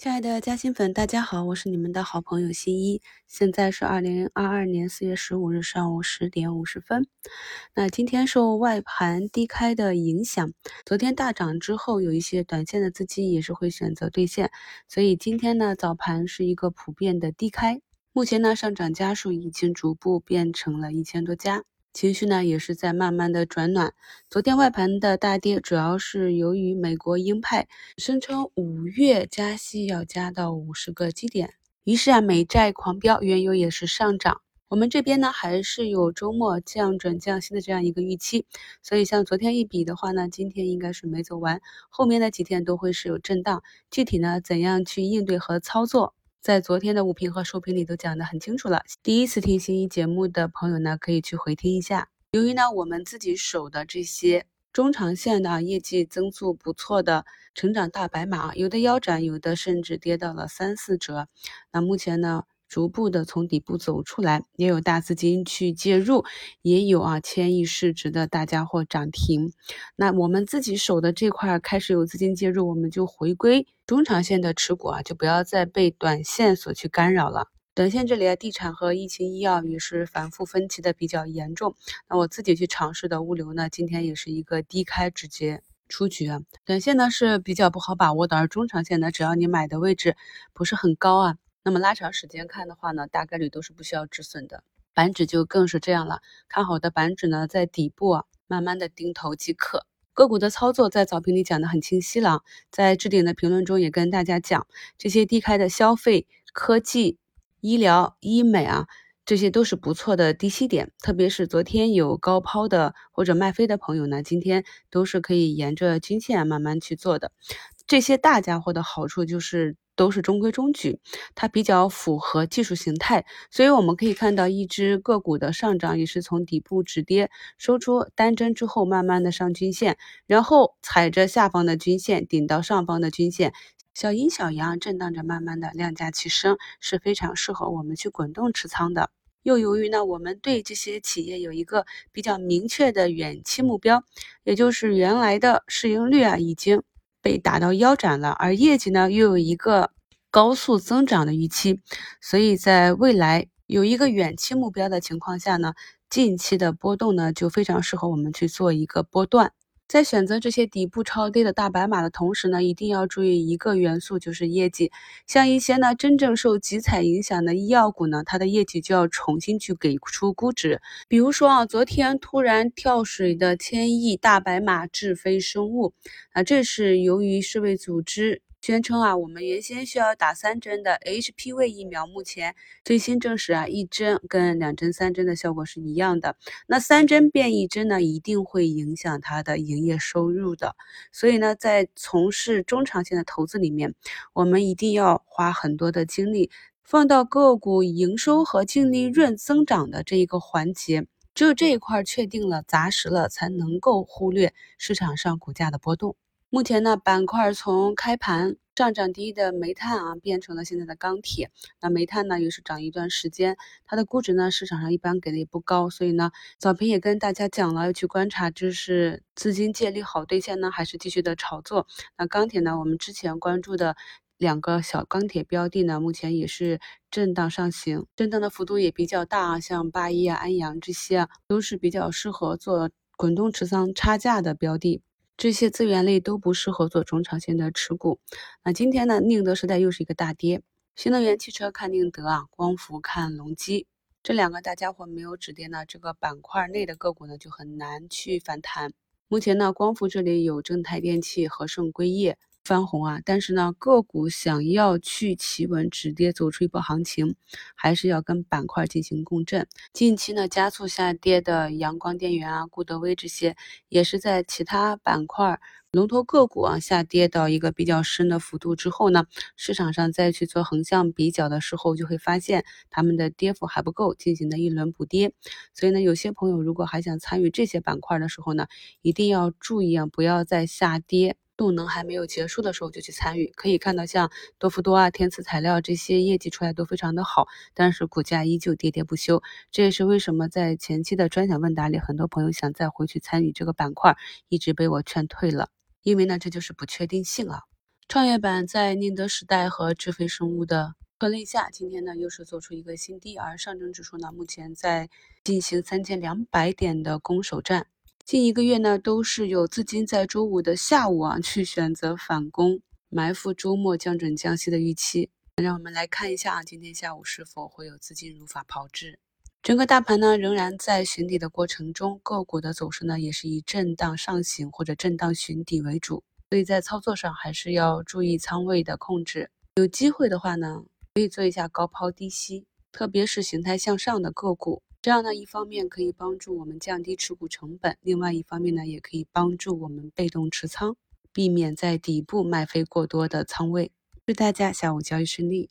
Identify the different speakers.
Speaker 1: 亲爱的嘉兴粉，大家好，我是你们的好朋友新一。现在是二零二二年四月十五日上午十点五十分。那今天受外盘低开的影响，昨天大涨之后，有一些短线的资金也是会选择兑现，所以今天呢早盘是一个普遍的低开。目前呢上涨家数已经逐步变成了一千多家。情绪呢也是在慢慢的转暖。昨天外盘的大跌，主要是由于美国鹰派声称五月加息要加到五十个基点，于是啊美债狂飙，原油也是上涨。我们这边呢还是有周末降准降息的这样一个预期，所以像昨天一比的话呢，今天应该是没走完，后面的几天都会是有震荡。具体呢怎样去应对和操作？在昨天的午评和收评里都讲得很清楚了。第一次听新一节目的朋友呢，可以去回听一下。由于呢，我们自己守的这些中长线的业绩增速不错的成长大白马，有的腰斩，有的甚至跌到了三四折。那目前呢？逐步的从底部走出来，也有大资金去介入，也有啊千亿市值的大家伙涨停。那我们自己手的这块开始有资金介入，我们就回归中长线的持股啊，就不要再被短线所去干扰了。短线这里啊，地产和疫情医药也是反复分歧的比较严重。那我自己去尝试的物流呢，今天也是一个低开直接出局啊。短线呢是比较不好把握的，而中长线呢，只要你买的位置不是很高啊。那么拉长时间看的话呢，大概率都是不需要止损的。板指就更是这样了，看好的板指呢，在底部啊，慢慢的盯头即可。个股的操作在早评里讲的很清晰了，在置顶的评论中也跟大家讲，这些低开的消费、科技、医疗、医美啊，这些都是不错的低吸点。特别是昨天有高抛的或者卖飞的朋友呢，今天都是可以沿着均线慢慢去做的。这些大家伙的好处就是。都是中规中矩，它比较符合技术形态，所以我们可以看到一只个股的上涨也是从底部止跌收出单针之后，慢慢的上均线，然后踩着下方的均线顶到上方的均线，小阴小阳震荡着，慢慢的量价齐升，是非常适合我们去滚动持仓的。又由于呢，我们对这些企业有一个比较明确的远期目标，也就是原来的市盈率啊已经。被打到腰斩了，而业绩呢又有一个高速增长的预期，所以在未来有一个远期目标的情况下呢，近期的波动呢就非常适合我们去做一个波段。在选择这些底部超跌的大白马的同时呢，一定要注意一个元素，就是业绩。像一些呢真正受集采影响的医药股呢，它的业绩就要重新去给出估值。比如说啊，昨天突然跳水的千亿大白马智飞生物，啊，这是由于世卫组织。宣称啊，我们原先需要打三针的 HPV 疫苗，目前最新证实啊，一针跟两针、三针的效果是一样的。那三针变一针呢，一定会影响它的营业收入的。所以呢，在从事中长线的投资里面，我们一定要花很多的精力放到个股营收和净利润增长的这一个环节。只有这一块确定了、扎实了，才能够忽略市场上股价的波动。目前呢，板块从开盘上涨第一的煤炭啊，变成了现在的钢铁。那煤炭呢，也是涨一段时间，它的估值呢，市场上一般给的也不高。所以呢，早评也跟大家讲了，要去观察，就是资金借力好兑现呢，还是继续的炒作？那钢铁呢，我们之前关注的两个小钢铁标的呢，目前也是震荡上行，震荡的幅度也比较大啊，像八一啊、安阳这些啊，都是比较适合做滚动持仓差价的标的。这些资源类都不适合做中长线的持股。那今天呢，宁德时代又是一个大跌。新能源汽车看宁德啊，光伏看隆基，这两个大家伙没有止跌呢，这个板块内的个股呢就很难去反弹。目前呢，光伏这里有正泰电器、和盛硅业。翻红啊！但是呢，个股想要去企稳止跌，走出一波行情，还是要跟板块进行共振。近期呢，加速下跌的阳光电源啊、固德威这些，也是在其他板块龙头个股啊下跌到一个比较深的幅度之后呢，市场上再去做横向比较的时候，就会发现他们的跌幅还不够，进行的一轮补跌。所以呢，有些朋友如果还想参与这些板块的时候呢，一定要注意啊，不要再下跌。动能还没有结束的时候就去参与，可以看到像多氟多啊、天赐材料这些业绩出来都非常的好，但是股价依旧跌跌不休。这也是为什么在前期的专享问答里，很多朋友想再回去参与这个板块，一直被我劝退了，因为呢这就是不确定性啊。创业板在宁德时代和智飞生物的拖累下，今天呢又是做出一个新低，而上证指数呢目前在进行三千两百点的攻守战。近一个月呢都是有资金在周五的下午啊去选择反攻，埋伏周末降准降息的预期。让我们来看一下啊，今天下午是否会有资金如法炮制？整个大盘呢仍然在寻底的过程中，个股的走势呢也是以震荡上行或者震荡寻底为主。所以在操作上还是要注意仓位的控制。有机会的话呢，可以做一下高抛低吸，特别是形态向上的个股。这样呢，一方面可以帮助我们降低持股成本，另外一方面呢，也可以帮助我们被动持仓，避免在底部卖飞过多的仓位。祝大家下午交易顺利。